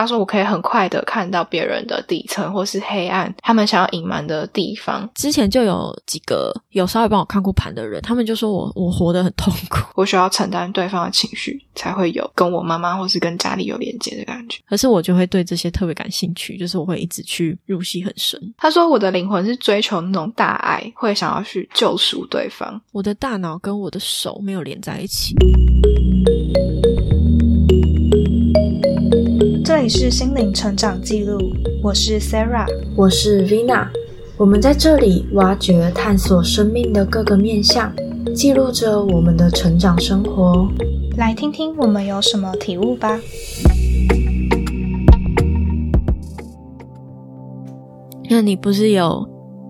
他说我可以很快的看到别人的底层或是黑暗，他们想要隐瞒的地方。之前就有几个有稍微帮我看过盘的人，他们就说我我活得很痛苦，我需要承担对方的情绪，才会有跟我妈妈或是跟家里有连接的感觉。可是我就会对这些特别感兴趣，就是我会一直去入戏很深。他说我的灵魂是追求那种大爱，会想要去救赎对方。我的大脑跟我的手没有连在一起。这里是心灵成长记录，我是 Sarah，我是 Vina。我们在这里挖掘、探索生命的各个面向，记录着我们的成长生活。来听听我们有什么体悟吧。那你不是有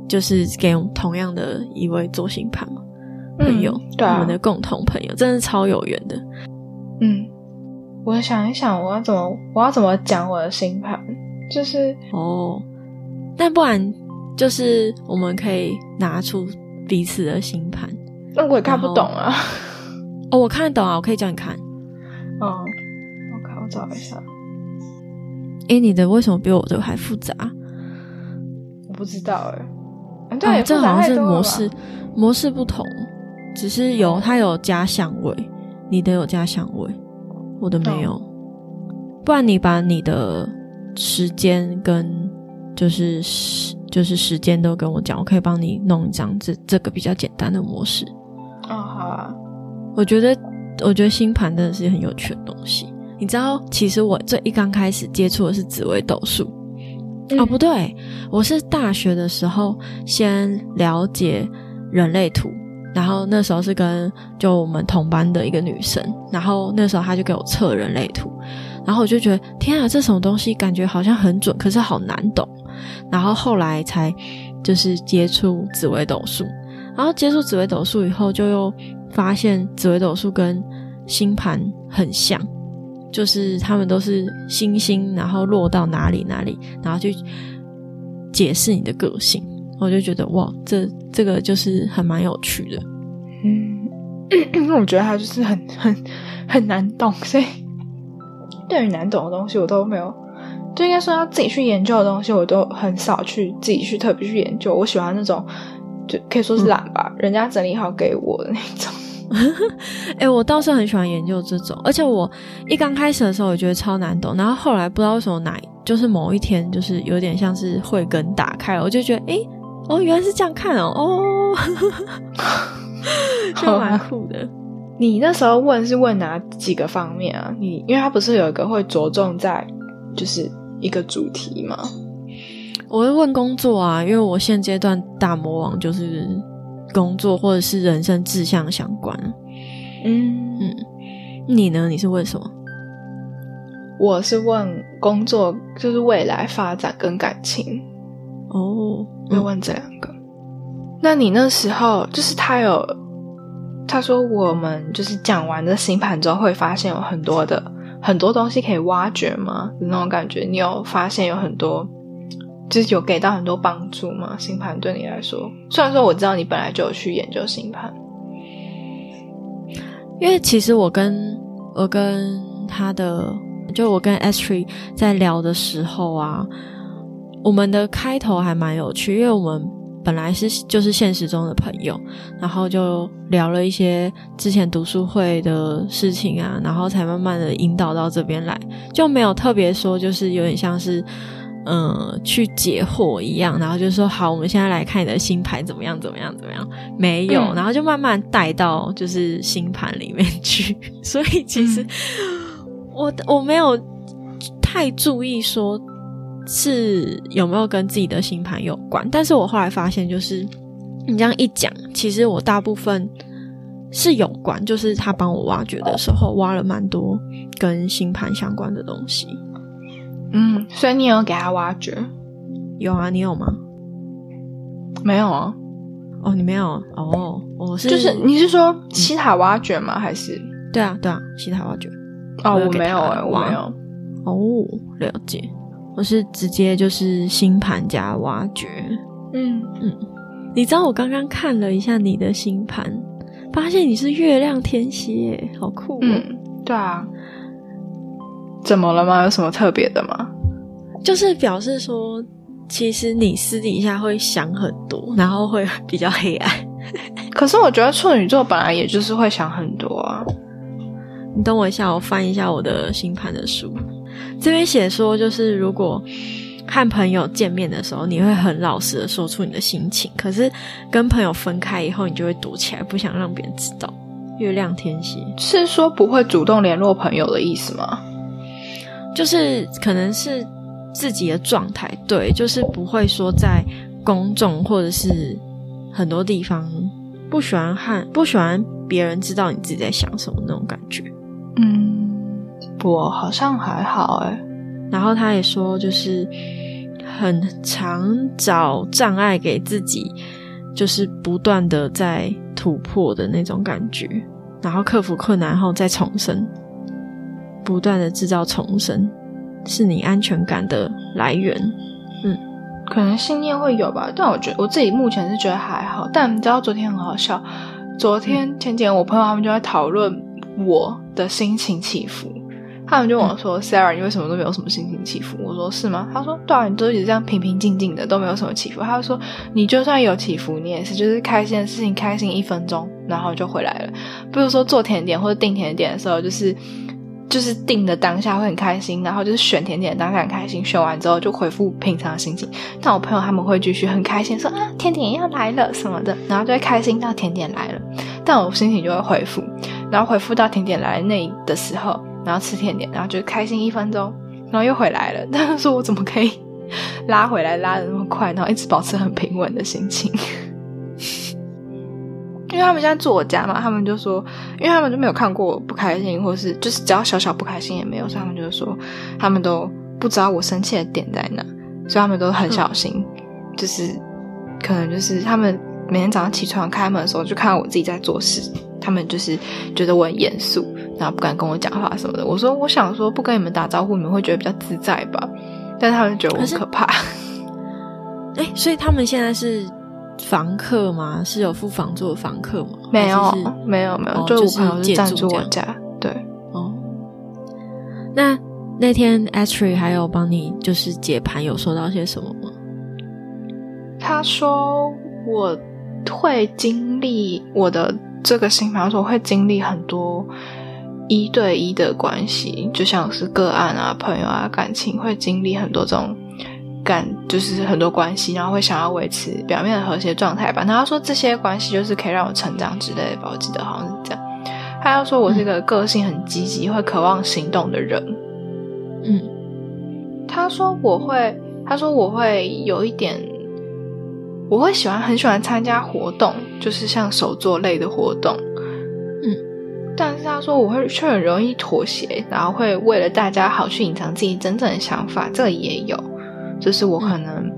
就是给同样的一位做星盘吗？朋友，对啊我们的共同朋友，真的超有缘的。嗯，我想一想，我要怎么我要怎么讲我的星盘，就是哦，但不然就是我们可以拿出彼此的星盘。那我也看不懂啊。哦，我看得懂啊，我可以叫你看。嗯，我看我找一下，诶，你的为什么比我的还复杂？我不知道哎。啊啊对，这好像是模式模式不同，只是有它有加相位，你的有加相位，我的没有。不然你把你的时间跟就是时就是时间都跟我讲，我可以帮你弄一张这这个比较简单的模式。哦，好啊。我觉得，我觉得星盘真的是很有趣的东西。你知道，其实我最一刚开始接触的是紫微斗数。哦，不对，我是大学的时候先了解人类图，然后那时候是跟就我们同班的一个女生，然后那时候她就给我测人类图，然后我就觉得天啊，这什么东西感觉好像很准，可是好难懂。然后后来才就是接触紫微斗数，然后接触紫微斗数以后，就又发现紫微斗数跟星盘很像。就是他们都是星星，然后落到哪里哪里，然后去解释你的个性。我就觉得哇，这这个就是很蛮有趣的。嗯，因为我觉得它就是很很很难懂，所以对于难懂的东西，我都没有，就应该说要自己去研究的东西，我都很少去自己去特别去研究。我喜欢那种，就可以说是懒吧，人家整理好给我的那种。哎、我倒是很喜欢研究这种，而且我一刚开始的时候，我觉得超难懂，然后后来不知道为什么哪，就是某一天，就是有点像是慧根打开了，我就觉得，哎、哦，原来是这样看哦，哦，就蛮酷的。你那时候问是问哪几个方面啊？你因为它不是有一个会着重在就是一个主题吗？我会问工作啊，因为我现阶段大魔王就是工作或者是人生志向相关。嗯嗯，你呢？你是问什么？我是问工作，就是未来发展跟感情，哦，会问这两个。那你那时候就是他有他说我们就是讲完这星盘之后，会发现有很多的很多东西可以挖掘吗？那种感觉，你有发现有很多，就是有给到很多帮助吗？星盘对你来说，虽然说我知道你本来就有去研究星盘，因为其实我跟我跟他的，就我跟 S Tree 在聊的时候啊，我们的开头还蛮有趣，因为我们本来是就是现实中的朋友，然后就聊了一些之前读书会的事情啊，然后才慢慢的引导到这边来，就没有特别说，就是有点像是。嗯，去解惑一样，然后就说好，我们现在来看你的星盘怎么样，怎么样，怎么样？没有，嗯然后就慢慢带到就是星盘里面去。所以其实、我我没有太注意说是有没有跟自己的星盘有关，但是我后来发现，就是你这样一讲，其实我大部分是有关，就是他帮我挖掘的时候，挖了蛮多跟星盘相关的东西。嗯，所以你有给他挖掘？有啊，你有吗？没有啊，哦，你没有哦，我是就是你是说西塔挖掘吗？还是对啊对啊，西塔挖掘哦，我没有哎、我没有。哦，了解，我是直接就是星盘加挖掘。嗯嗯，你知道我刚刚看了一下你的星盘，发现你是月亮天蝎，好酷哦！嗯，对啊，怎么了吗？有什么特别的吗？就是表示说，其实你私底下会想很多，然后会比较黑暗。可是我觉得处女座本来也就是会想很多啊。你等我一下，我翻一下我的星盘的书，这边写说，就是如果和朋友见面的时候，你会很老实的说出你的心情，可是跟朋友分开以后，你就会躲起来，不想让别人知道。月亮天蝎是说不会主动联络朋友的意思吗？就是可能是自己的状态，对，就是不会说在公众或者是很多地方不喜欢和不喜欢别人知道你自己在想什么那种感觉。嗯，我好像还好哎。然后他也说，就是很常找障碍给自己，就是不断的在突破的那种感觉，然后克服困难后再重生，不断的制造重生，是你安全感的来源。嗯，可能信念会有吧，但我觉得我自己目前是觉得还好。但你知道昨天很好笑，昨天前几天我朋友他们就在讨论我的心情起伏。他们就问我说：“Sarah，你为什么都没有什么心情起伏？”我说：“是吗？”他说：“对啊，你都一直这样平平静静的，都没有什么起伏。”他说：“你就算有起伏，你也是就是开心的事情，开心一分钟，然后就回来了。比如说做甜点或者订甜点的时候，就是就是订的当下会很开心，然后就是选甜点当下很开心，选完之后就恢复平常心情。但我朋友他们会继续很开心，说啊甜点要来了什么的，然后就会开心到甜点来了，但我心情就会恢复，然后恢复到甜点来那的时候。”然后吃甜点，然后就开心一分钟，然后又回来了。但是说我怎么可以拉回来拉的那么快，然后一直保持很平稳的心情？因为他们现在住我家嘛，他们就说，因为他们就没有看过我不开心，或是就是只要小小不开心也没有，所以他们就是说，他们都不知道我生气的点在哪，所以他们都很小心，就是可能就是他们每天早上起床开门的时候，就看到我自己在做事。他们就是觉得我很严肃，然后不敢跟我讲话什么的。我说，我想说不跟你们打招呼，你们会觉得比较自在吧？但他们觉得我可怕。哎，所以他们现在是房客吗？是有付房租的房客吗？没有，没有，没有，就是我是暂住我家。对，哦。那那天 Ashley 还有帮你就是解盘，有说到些什么吗？他说我会经历我的。这个星盘说会经历很多一对一的关系，就像是个案啊、朋友啊、感情，会经历很多这种感，就是很多关系，然后会想要维持表面的和谐状态吧。他说这些关系就是可以让我成长之类的吧，我记得好像是这样。他要说我是一个个性很积极、会渴望行动的人。嗯，他说我会，他说我会有一点。我会喜欢很喜欢参加活动，就是像手作类的活动，嗯，但是他说我会却很容易妥协，然后会为了大家好去隐藏自己真正的想法，这个也有，就是我可能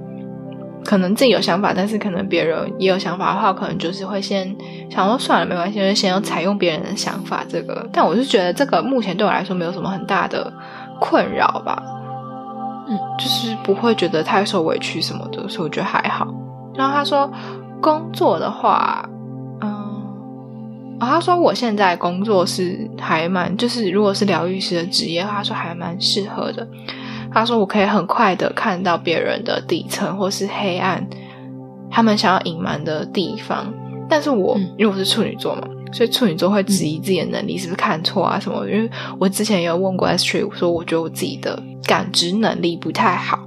可能自己有想法，但是可能别人也有想法的话，可能就是会先想说算了没关系，就先要采用别人的想法，这个，但我是觉得这个目前对我来说没有什么很大的困扰吧，嗯，就是不会觉得太受委屈什么的，所以我觉得还好。然后他说，工作的话，嗯，他说我现在工作是还蛮，就是如果是疗愈师的职业，他说还蛮适合的。他说我可以很快的看到别人的底层或是黑暗，他们想要隐瞒的地方。但是我因为我是处女座嘛，所以处女座会质疑自己的能力是不是看错啊什么。因为我之前有问过 S Tree，我说我觉得我自己的感知能力不太好。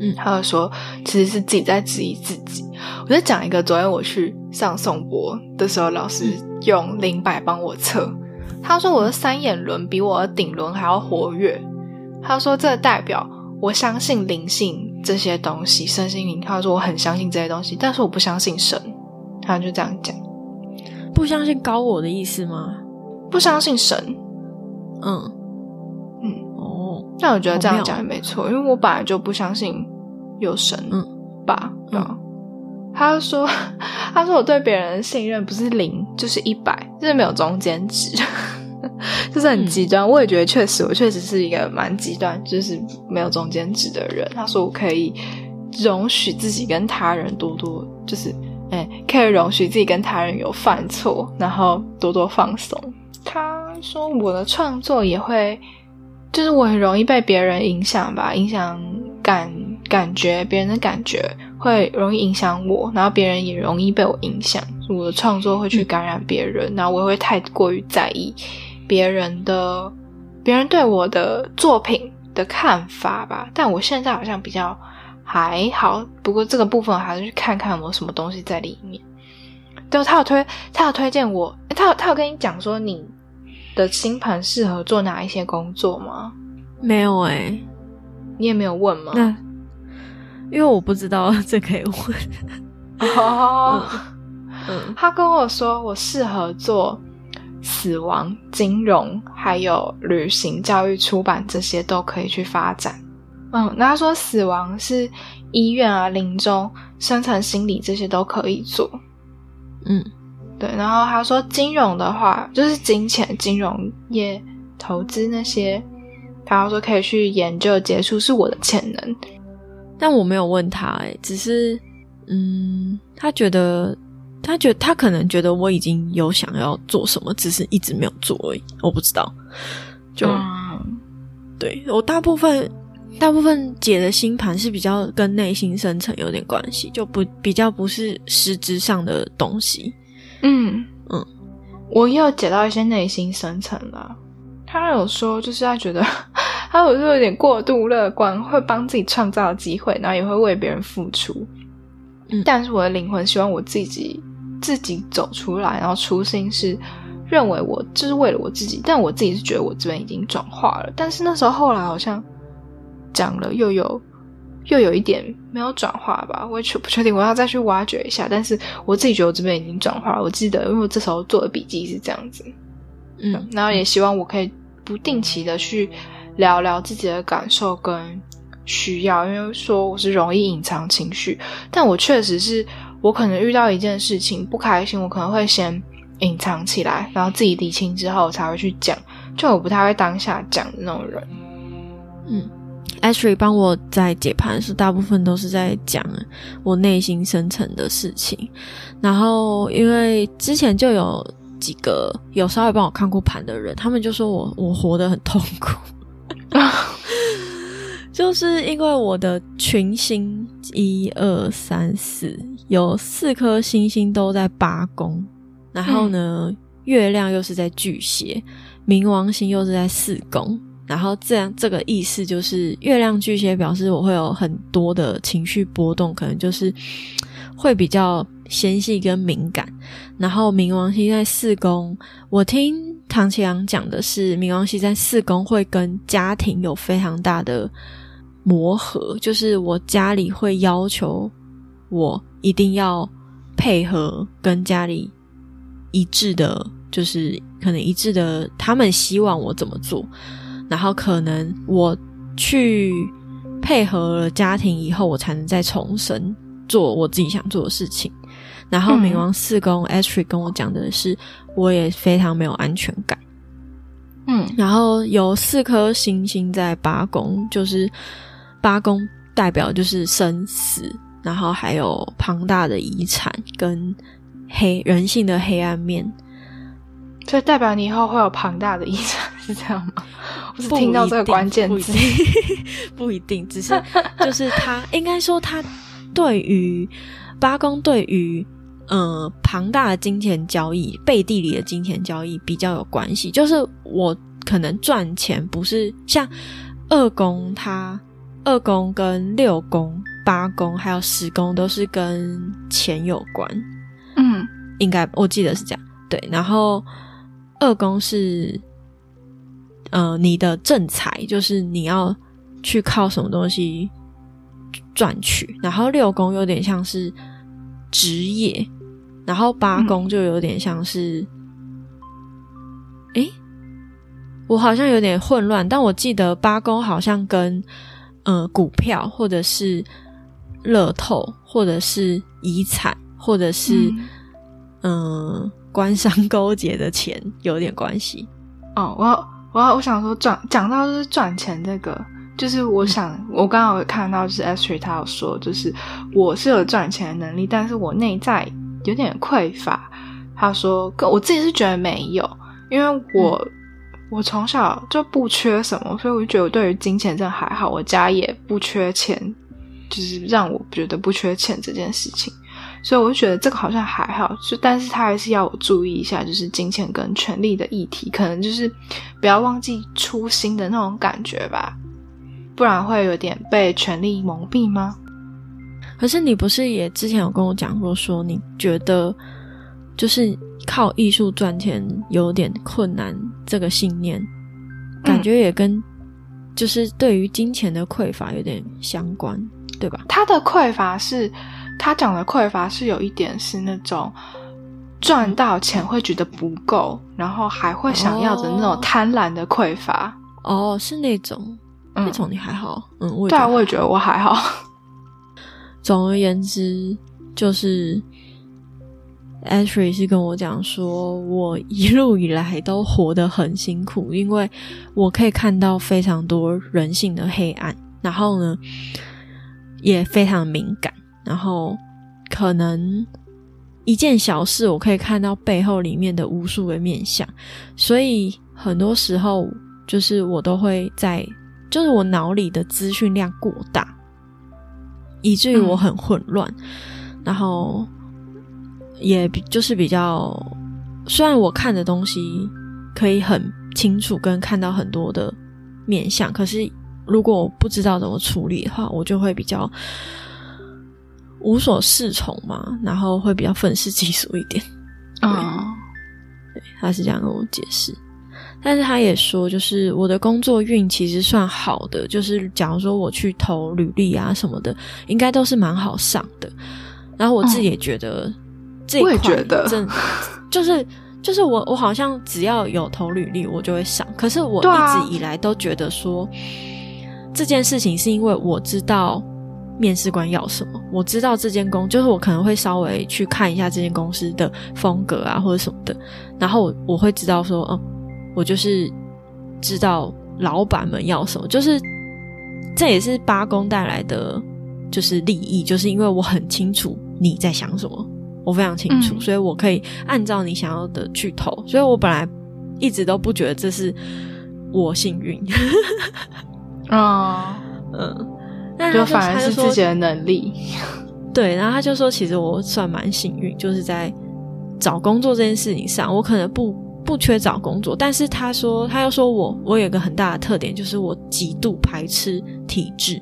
嗯，他就说其实是自己在质疑自己。我在讲一个，昨天我去上颂钵的时候，老师用灵摆帮我测。他说我的三眼轮比我的顶轮还要活跃。他说这代表我相信灵性这些东西，身心灵。他说我很相信这些东西，但是我不相信神。他就这样讲，不相信高我的意思吗？不相信神。嗯。嗯哦。那我觉得这样讲也没错，因为我本来就不相信有神嗯吧。他说：“ 他说我对别人的信任不是零就是一百，就是没有中间值，就是很极端。”我也觉得确实，我确实是一个蛮极端，就是没有中间值的人。他说：“我可以容许自己跟他人多多，就是哎，可以容许自己跟他人有犯错，然后多多放松。”他说：“我的创作也会。”就是我很容易被别人影响吧，影响感感觉，别人的感觉会容易影响我，然后别人也容易被我影响，我的创作会去感染别人，然后我也会太过于在意别人的，别人对我的作品的看法吧。但我现在好像比较还好，不过这个部分还是去看看有没有什么东西在里面。对，他有推，他有推荐我，他有他有跟你讲说你。的星盘适合做哪一些工作吗？没有哎，你也没有问吗？那因为我不知道 这可以问。哦，嗯，他跟我说我适合做死亡、金融，还有旅行、教育、出版这些都可以去发展。嗯，那他说死亡是医院啊、临终、深层心理这些都可以做。嗯。对，然后他说金融的话，就是金钱、金融业、投资那些，他说可以去研究、接触，是我的潜能。但我没有问他，哎，只是，嗯，他觉得，他觉得他可能觉得我已经有想要做什么，只是一直没有做而已。我不知道，就，对我大部分大部分解的星盘是比较跟内心深层有点关系，就不比较不是实质上的东西。嗯嗯，我也有解到一些内心深层了。他有说，就是他觉得他有时候有点过度乐观，会帮自己创造机会，然后也会为别人付出。嗯，但是我的灵魂希望我自己自己走出来，然后初心是认为我就是为了我自己，但我自己是觉得我这边已经转化了。但是那时候后来好像讲了又有。又有一点没有转化吧，我也确不确定，我要再去挖掘一下。但是我自己觉得我这边已经转化了。我记得，因为我这时候做的笔记是这样子，嗯，然后也希望我可以不定期的去聊聊自己的感受跟需要，因为说我是容易隐藏情绪，但我确实是我可能遇到一件事情不开心，我可能会先隐藏起来，然后自己理清之后才会去讲，就我不太会当下讲的那种人，嗯。Ashley 帮我在解盘时，大部分都是在讲我内心深层的事情。然后，因为之前就有几个有稍微帮我看过盘的人，他们就说我我活得很痛苦，就是因为我的群星一二三四有四颗星星都在八宫，然后呢，月亮又是在巨蟹，冥王星又是在四宫。然后这样，这个意思就是月亮巨蟹表示我会有很多的情绪波动，可能就是会比较纤细跟敏感。然后冥王星在四宫，我听唐启阳讲的是冥王星在四宫会跟家庭有非常大的磨合，就是我家里会要求我一定要配合跟家里一致的，就是可能一致的，他们希望我怎么做。然后可能我去配合了家庭以后，我才能再重生做我自己想做的事情。然后冥王四宫 Astrid 跟我讲的是，我也非常没有安全感。嗯，然后有四颗星星在八宫，就是八宫代表就是生死，然后还有庞大的遗产跟黑人性的黑暗面。所以代表你以后会有庞大的遗产，是这样吗？我是听到这个关键字，不一定，只是就是他 应该说他对于八宫对于呃庞大的金钱交易背地里的金钱交易比较有关系。就是我可能赚钱不是像二宫，他二宫跟六宫、八宫还有十宫都是跟钱有关。嗯，应该我记得是这样。对，然后二宫是。呃，你的正财就是你要去靠什么东西赚取，然后六宫有点像是职业，然后八宫就有点像是，诶，我好像有点混乱，但我记得八宫好像跟呃股票或者是乐透或者是遗产或者是嗯。官商勾结的钱有点关系。哦，我。我我想说赚讲到就是赚钱这个，就是我想我刚刚有看到就是 Astrid 他有说，就是我是有赚钱的能力，但是我内在有点匮乏。他说，我自己是觉得没有，因为我我从小就不缺什么，所以我就觉得我对于金钱真的还好。我家也不缺钱，就是让我觉得不缺钱这件事情，所以我就觉得这个好像还好。就但是他还是要我注意一下，就是金钱跟权力的议题，可能就是不要忘记初心的那种感觉吧，不然会有点被权力蒙蔽吗？可是你不是也之前有跟我讲过，说你觉得就是靠艺术赚钱有点困难，这个信念感觉也跟就是对于金钱的匮乏有点相关，对吧？他的匮乏是，他讲的匮乏是有一点是那种赚到钱会觉得不够，然后还会想要的那种贪婪的匮乏。哦，是那种，那种你还好，嗯，我对啊，我也觉得我还好。总而言之，就是 Ashley 是跟我讲说，我一路以来都活得很辛苦，因为我可以看到非常多人性的黑暗，然后呢，也非常敏感，然后可能一件小事，我可以看到背后里面的无数个面相，所以很多时候，就是我都会在，就是我脑里的资讯量过大。以至于我很混乱，然后也就是比较，虽然我看的东西可以很清楚，跟看到很多的面相，可是如果我不知道怎么处理的话，我就会比较无所适从嘛，然后会比较愤世嫉俗一点。啊，对，他是这样跟我解释。但是他也说，就是我的工作运其实算好的，就是假如说我去投履历啊什么的，应该都是蛮好上的。然后我自己也觉得，这一块真就是就是我我好像只要有投履历，我就会上。可是我一直以来都觉得说，这件事情是因为我知道面试官要什么，我知道这间公就是我可能会稍微去看一下这间公司的风格啊或者什么的，然后我会知道说，嗯。我就是知道老板们要什么，就是这也是八公带来的，就是利益，就是因为我很清楚你在想什么，我非常清楚，所以我可以按照你想要的去投，所以我本来一直都不觉得这是我幸运，啊，嗯，就反而是自己的能力，对，然后他就说，其实我算蛮幸运，就是在找工作这件事情上，我可能不。不缺找工作，但是他说，他又说我，我有个很大的特点，就是我极度排斥体制，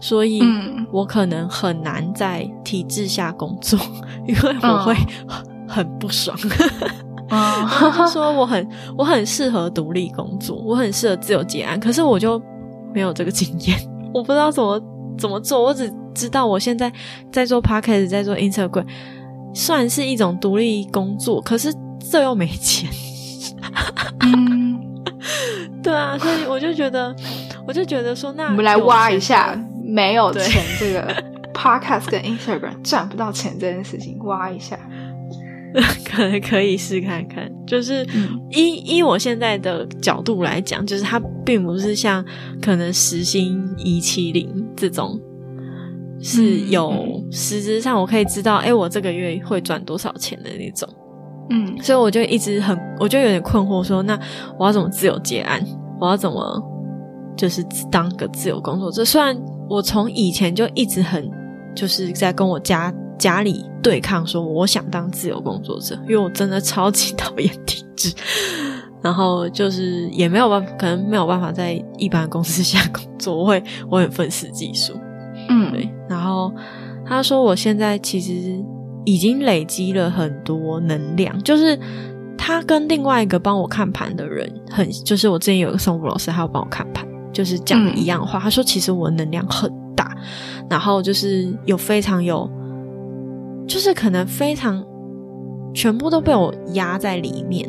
所以我可能很难在体制下工作，因为我会很不爽。他 说我很我很适合独立工作，我很适合自由结案，可是我就没有这个经验，我不知道怎么怎么做，我只知道我现在在做 podcast，在做 Instagram，算是一种独立工作，可是。这又没钱，嗯，对啊，所以我就觉得，我就觉得说，那我们来挖一下没有钱这个 podcast 跟 Instagram 赚不到钱这件事情，挖一下，可能可以试看看。就是依依我现在的角度来讲，就是它并不是像可能时薪一七零这种，是有实质上我可以知道，哎，我这个月会赚多少钱的那种。嗯，所以我就一直很，我就有点困惑，说那我要怎么自由接案？我要怎么就是当个自由工作者？虽然我从以前就一直很就是在跟我家家里对抗，说我想当自由工作者，因为我真的超级讨厌体制，然后就是也没有办法，可能没有办法在一般公司下工作，我会我很愤世嫉俗，嗯，对。然后他说我现在其实。已经累积了很多能量，就是他跟另外一个帮我看盘的人很，就是我之前有一个宋武老师，他有帮我看盘，就是讲一样话。他说其实我能量很大，然后就是有非常有，就是可能非常全部都被我压在里面，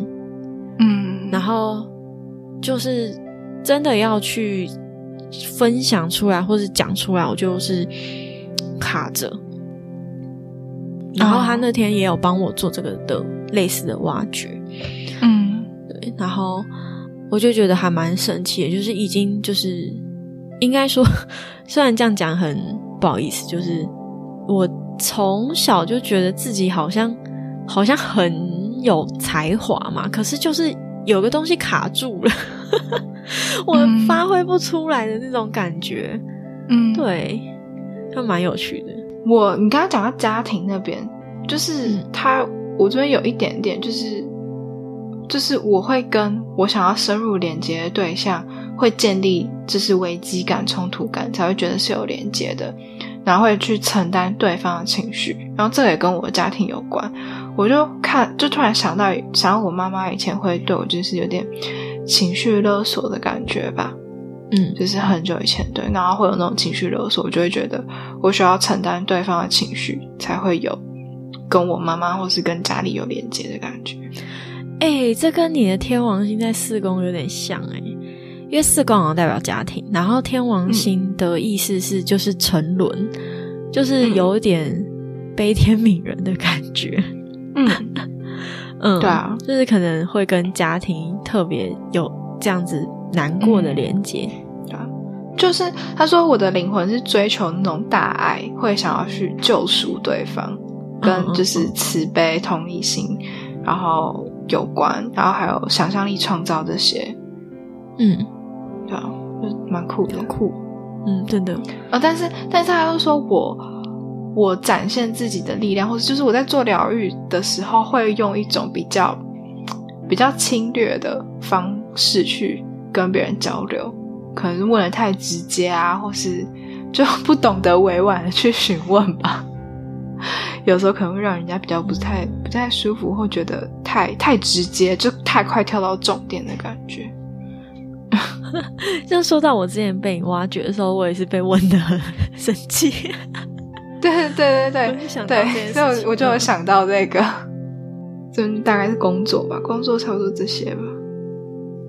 嗯，然后就是真的要去分享出来或是讲出来，我就是卡着。然后他那天也有帮我做这个的类似的挖掘，嗯，对，然后我就觉得还蛮神奇的，就是已经就是应该说，虽然这样讲很不好意思，就是我从小就觉得自己好像好像很有才华嘛，可是就是有个东西卡住了，我发挥不出来的那种感觉。嗯，对，就蛮有趣的。我你刚刚讲到家庭那边，就是他，我这边有一点点，就是就是我会跟我想要深入连接的对象，会建立就是危机感、冲突感，才会觉得是有连接的，然后会去承担对方的情绪，然后这也跟我的家庭有关。我就看，就突然想到，想到我妈妈以前会对我就是有点情绪勒索的感觉吧。嗯，就是很久以前对，然后会有那种情绪勒索，我就会觉得我需要承担对方的情绪，才会有跟我妈妈或是跟家里有连接的感觉。哎，这跟你的天王星在四宫有点像哎，因为四宫好像代表家庭，然后天王星的意思是就是沉沦，就是有点悲天悯人的感觉。嗯嗯，对啊，就是可能会跟家庭特别有这样子。难过的连接，啊，就是他说我的灵魂是追求那种大爱，会想要去救赎对方，跟就是慈悲、同理心，然后有关，然后还有想象力、创造这些，嗯，对啊，就蛮酷的，酷，嗯，真的。啊，但是但是他又说我我展现自己的力量，或者就是我在做疗愈的时候，会用一种比较比较侵略的方式去。跟别人交流，可能问的太直接啊，或是就 不懂得委婉的去询问吧。有时候可能会让人家比较不太不太舒服，或觉得太太直接，就太快跳到重点的感觉。就说到我之前被你挖掘的时候，我也是被问的很 生气。对对对对对对，所以我就有想到这个，就大概是工作吧，工作差不多这些吧。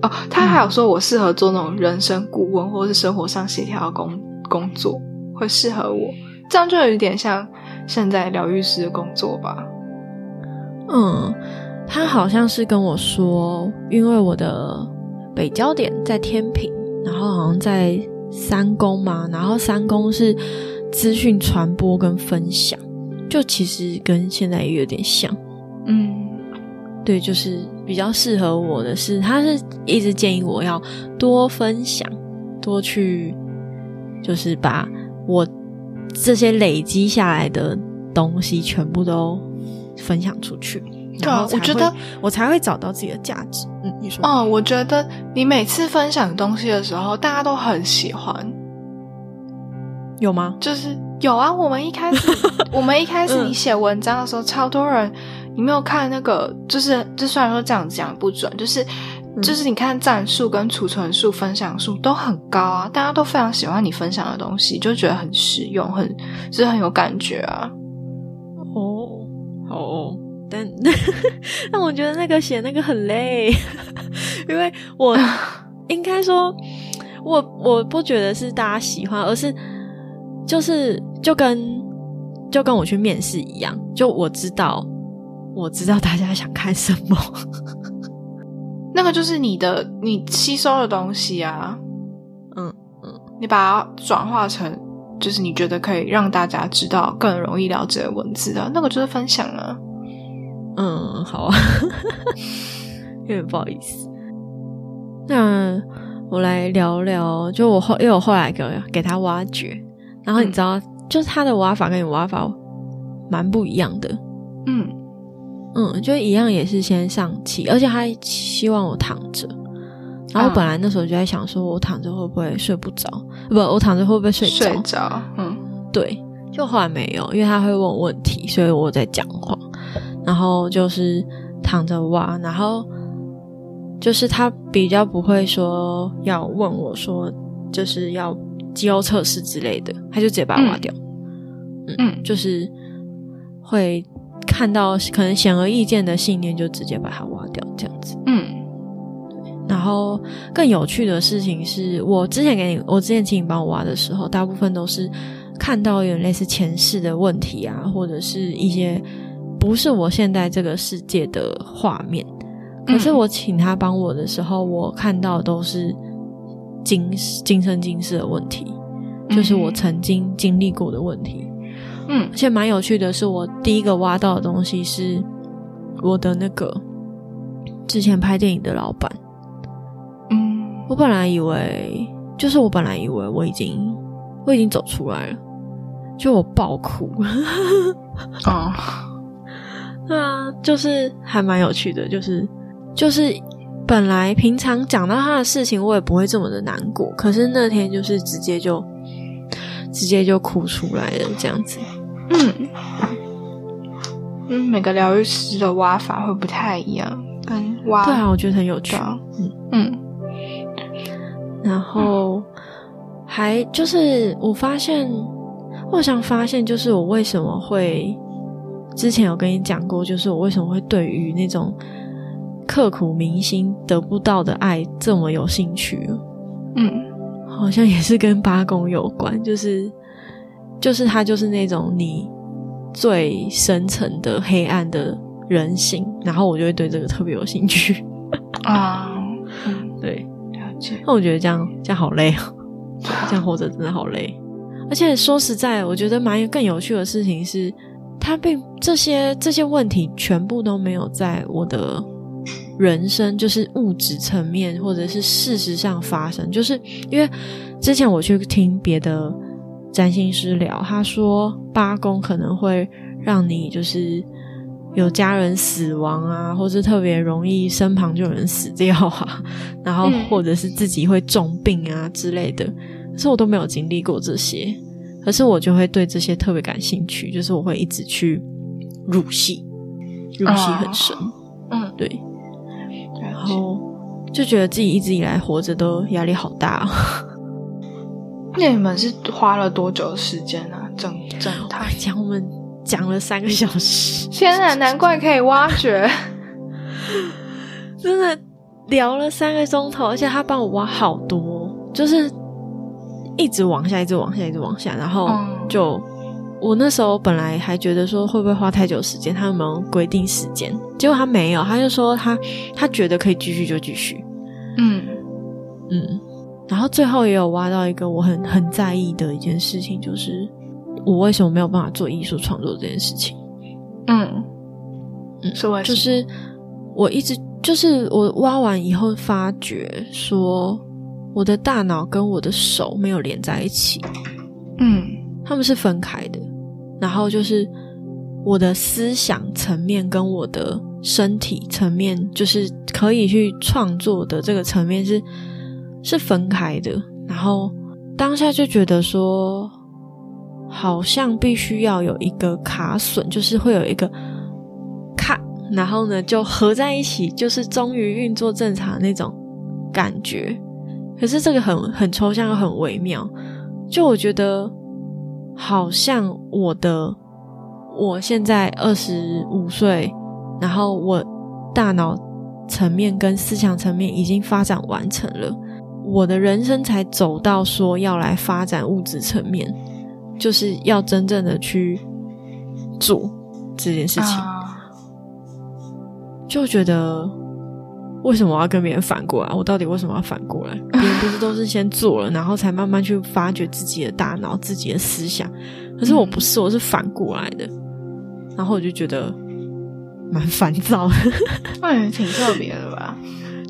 哦，他还有说我适合做那种人生顾问或者是生活上协调工工作，会适合我，这样就有一点像现在疗愈师的工作吧。嗯，他好像是跟我说，因为我的北焦点在天平，然后好像在三宫嘛，然后三宫是资讯传播跟分享，就其实跟现在也有点像。嗯，对，就是。比较适合我的是，他是一直建议我要多分享，多去，就是把我这些累积下来的东西全部都分享出去。对啊，我觉得我才会找到自己的价值。嗯，你说？哦，我觉得你每次分享东西的时候，大家都很喜欢，有吗？就是有啊。我们一开始，我们一开始你写文章的时候，超多人。你没有看那个，就是就虽然说这样讲不准，就是就是你看赞数跟储存数、分享数都很高啊，大家都非常喜欢你分享的东西，就觉得很实用，很就是很有感觉啊。哦，哦，但 但我觉得那个写那个很累，因为我 应该说，我我不觉得是大家喜欢，而是就是就跟就跟我去面试一样，就我知道。我知道大家想看什么，那个就是你的你吸收的东西啊，嗯嗯，你把它转化成就是你觉得可以让大家知道更容易了解的文字啊那个就是分享啊，嗯，好。啊，有点不好意思。那我来聊聊，就我后因为我后来给给他挖掘，然后你知道，就是他的挖法跟你挖法蛮不一样的，嗯。嗯，就一样也是先上气，而且他希望我躺着。然后本来那时候就在想，说我躺着会不会睡不着？不，我躺着会不会睡睡着？嗯，对。就后来没有，因为他会问问题，所以我在讲话。然后就是躺着挖，然后就是他比较不会说要问我说，就是要肌肉测试之类的，他就直接把它挖掉。嗯，就是会。看到可能显而易见的信念，就直接把它挖掉，这样子。嗯，然后更有趣的事情是，我之前给你，我之前请你帮我挖的时候，大部分都是看到有点类似前世的问题啊，或者是一些不是我现在这个世界的画面。可是我请他帮我的时候，我看到都是今今生今世的问题，就是我曾经经历过的问题。嗯，而且蛮有趣的是，我第一个挖到的东西是我的那个之前拍电影的老板。嗯，我本来以为，就是我本来以为我已经我已经走出来了，就我爆哭。哦，对啊，就是还蛮有趣的，就是就是本来平常讲到他的事情，我也不会这么的难过，可是那天就是直接就直接就哭出来了，这样子。嗯，嗯，每个疗愈师的挖法会不太一样，跟挖对啊，我觉得很有趣嗯，嗯。然后还就是我发现，我想发现就是我为什么会之前有跟你讲过，就是我为什么会对于那种刻苦铭心得不到的爱这么有兴趣，嗯。好像也是跟八公有关，就是就是他就是那种你最深层的黑暗的人性，然后我就会对这个特别有兴趣。啊，嗯，对，了解。那我觉得这样这样好累啊，这样活着真的好累。而且说实在，我觉得蛮更有趣的事情是，他并这些这些问题全部都没有在我的人生，就是物质层面或者是事实上发生。就是因为之前我去听别的占星师聊，他说八宫可能会让你就是。有家人死亡啊，或是特别容易身旁就有人死掉啊，然后嗯或者是自己会重病啊之类的，可是我都没有经历过这些，可是我就会对这些特别感兴趣，就是我会一直去入戏，入戏很深，嗯，对，然。后就觉得自己一直以来活着都压力好大、哦。那你们是花了多久的时间啊？整整我趟跟？你讲，我们讲了三个小时，天啊，难怪可以挖掘。真的聊了三个钟头，而且他帮我挖好多，就是一直往下，一直往下，一直往下，然后嗯就、我那时候本来还觉得说会不会花太久时间，他有没有规定时间？结果他没有，他就说他他觉得可以继续就继续，嗯嗯，然后最后也有挖到一个我很很在意的一件事情，就是我为什么没有办法做艺术创作这件事情。嗯嗯是为就是我一直就是我挖完以后发觉说，我的大脑跟我的手没有连在一起，嗯他们是分开的。然后就是我的思想层面跟我的身体层面，就是可以去创作的这个层面是是分开的。然后当下就觉得说，好像必须要有一个卡损，就是会有一个卡，然后呢就合在一起，就是终于运作正常那种感觉。可是这个很很抽象又很微妙，就我觉得好像我的我现在二十五岁，然后我大脑层面跟思想层面已经发展完成了，我的人生才走到说要来发展物质层面，就是要真正的去做这件事情。啊就觉得为什么我要跟别人反过来？我到底为什么要反过来？别人不是都是先做了，然后才慢慢去发掘自己的大脑、自己的思想？可是我不是，我是反过来的。然后我就觉得蛮烦躁的，那也挺特别的吧？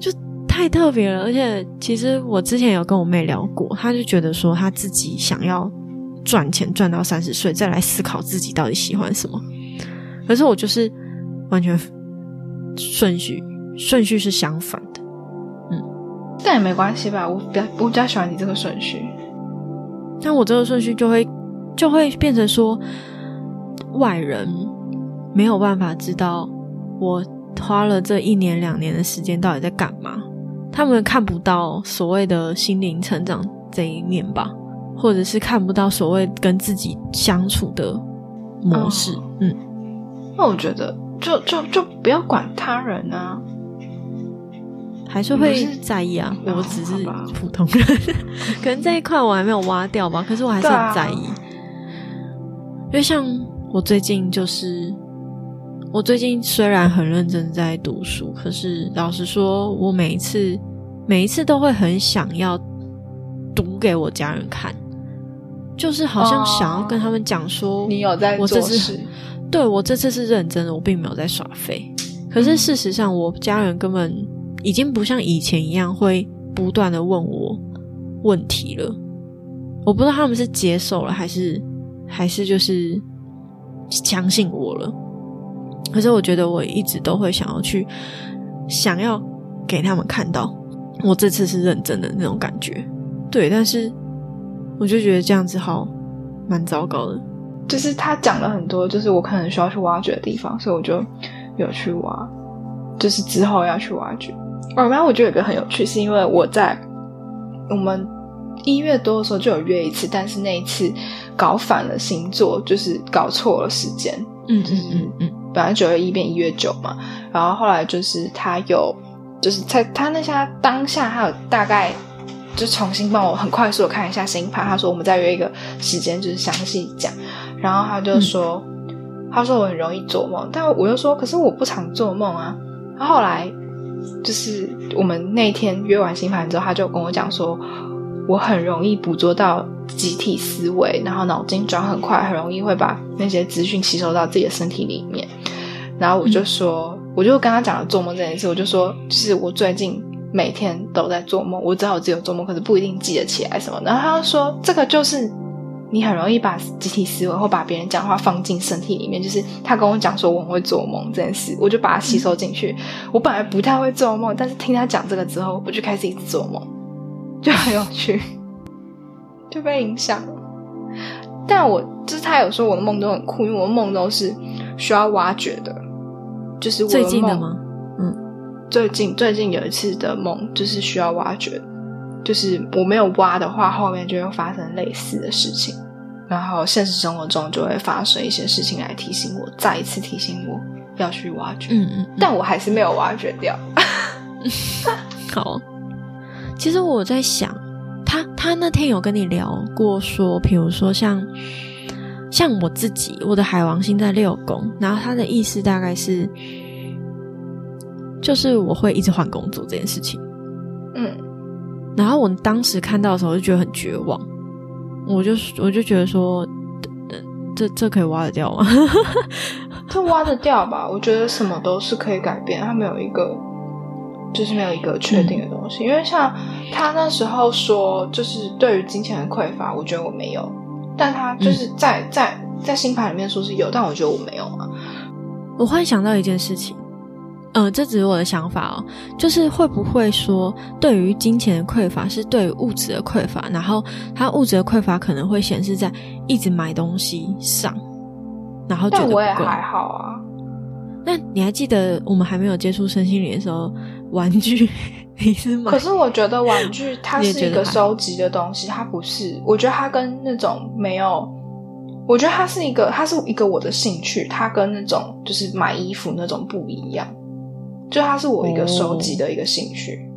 太特别了。而且其实我之前有跟我妹聊过，她就觉得说她自己想要赚钱赚到三十岁，再来思考自己到底喜欢什么。可是我就是完全顺序顺序是相反的。嗯但也没关系吧，我比较我比较喜欢你这个顺序。但我这个顺序就会就会变成说，外人没有办法知道我花了这一年两年的时间到底在干嘛，他们看不到所谓的心灵成长这一面吧，或者是看不到所谓跟自己相处的模式。哦嗯，那我觉得就就就不要管他人啊。还是会在意啊，哦我只是普通人，可能这一块我还没有挖掉吧，可是我还是很在意。因为像我最近就是，我最近虽然很认真在读书，可是老实说，我每一次每一次都会很想要读给我家人看，就是好像想要跟他们讲说，你有在我这次对我这次是认真的，我并没有在耍废。可是事实上，我家人根本已经不像以前一样会不断的问我问题了。我不知道他们是接受了，还是还是就是相信我了。可是我觉得我一直都会想要去，想要给他们看到我这次是认真的那种感觉。对，但是我就觉得这样子好蛮糟糕的。就是他讲了很多，就是我可能需要去挖掘的地方，所以我就有去挖，就是之后要去挖掘。哦，然后我觉得有个很有趣，是因为我在我们一月多的时候就有约一次，但是那一次搞反了星座，就是搞错了时间。嗯嗯嗯嗯，本来九月一变一月九嘛，然后后来就是他有，就是在他那下当下，他有大概就重新帮我很快速的看一下星盘，他说我们再约一个时间，就是详细讲。然后他就说：“他说我很容易做梦，但我又说，可是我不常做梦啊。”他后来就是我们那天约完星盘之后，他就跟我讲说：“我很容易捕捉到集体思维，然后脑筋转很快，很容易会把那些资讯吸收到自己的身体里面。”然后我就说，我就跟他讲了做梦这件事，我就说，就是我最近每天都在做梦，我知道我自己有做梦，可是不一定记得起来什么。然后他就说，这个就是。你很容易把集体思维或把别人讲话放进身体里面，就是他跟我讲说我很会做梦这件事，我就把它吸收进去。我本来不太会做梦，但是听他讲这个之后，我就开始一直做梦，就很有趣，就被影响了。但我就是他有时候我的梦都很酷，因为我的梦都是需要挖掘的，就是最近的吗？嗯，最近最近有一次的梦就是需要挖掘。就是我没有挖的话，后面就会发生类似的事情，然后现实生活中就会发生一些事情来提醒我，再一次提醒我要去挖掘。嗯嗯，但我还是没有挖掘掉。好，其实我在想，他他那天有跟你聊过，说，比如说像像我自己，我的海王星在六宫，然后他的意思大概是，就是我会一直换工作这件事情。嗯。然后我当时看到的时候就觉得很绝望，我就我就觉得说，这这可以挖得掉吗？这挖得掉吧？我觉得什么都是可以改变，它没有一个就是没有一个确定的东西。因为像他那时候说，就是对于金钱的匮乏，我觉得我没有，但他就是在在在星盘里面说是有，但我觉得我没有啊。我忽然想到一件事情。嗯，这只是我的想法哦，就是会不会说，对于金钱的匮乏是对于物质的匮乏，然后他物质的匮乏可能会显示在一直买东西上，然后觉得我也还好啊。那你还记得我们还没有接触身心灵的时候，玩具你是买？可是我觉得玩具它是一个收集的东西，它不是。我觉得它跟那种没有，我觉得它是一个，它是一个我的兴趣，它跟那种就是买衣服那种不一样。就它是我一个收集的一个兴趣，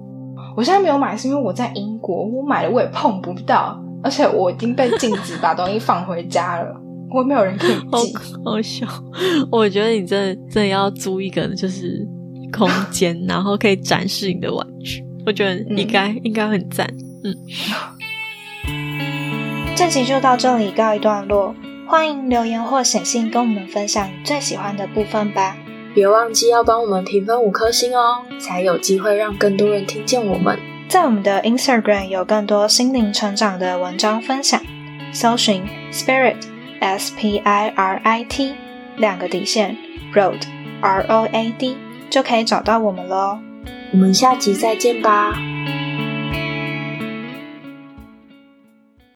我现在没有买是因为我在英国，我买了我也碰不到，而且我已经被禁止把东西放回家了，我没有人可以寄。好笑，我觉得你真的真的要租一个就是 空间，然后可以展示你的玩具，我觉得应该应该很赞。嗯，这集就到这里告一段落，欢迎留言或写信跟我们分享你最喜欢的部分吧。别忘记要帮我们评分五颗星哦，才有机会让更多人听见我们。在我们的 Instagram 有更多心灵成长的文章分享，搜寻 Spirit S P I R I T 两个底线 Road R O A D 就可以找到我们了。我们下集再见吧。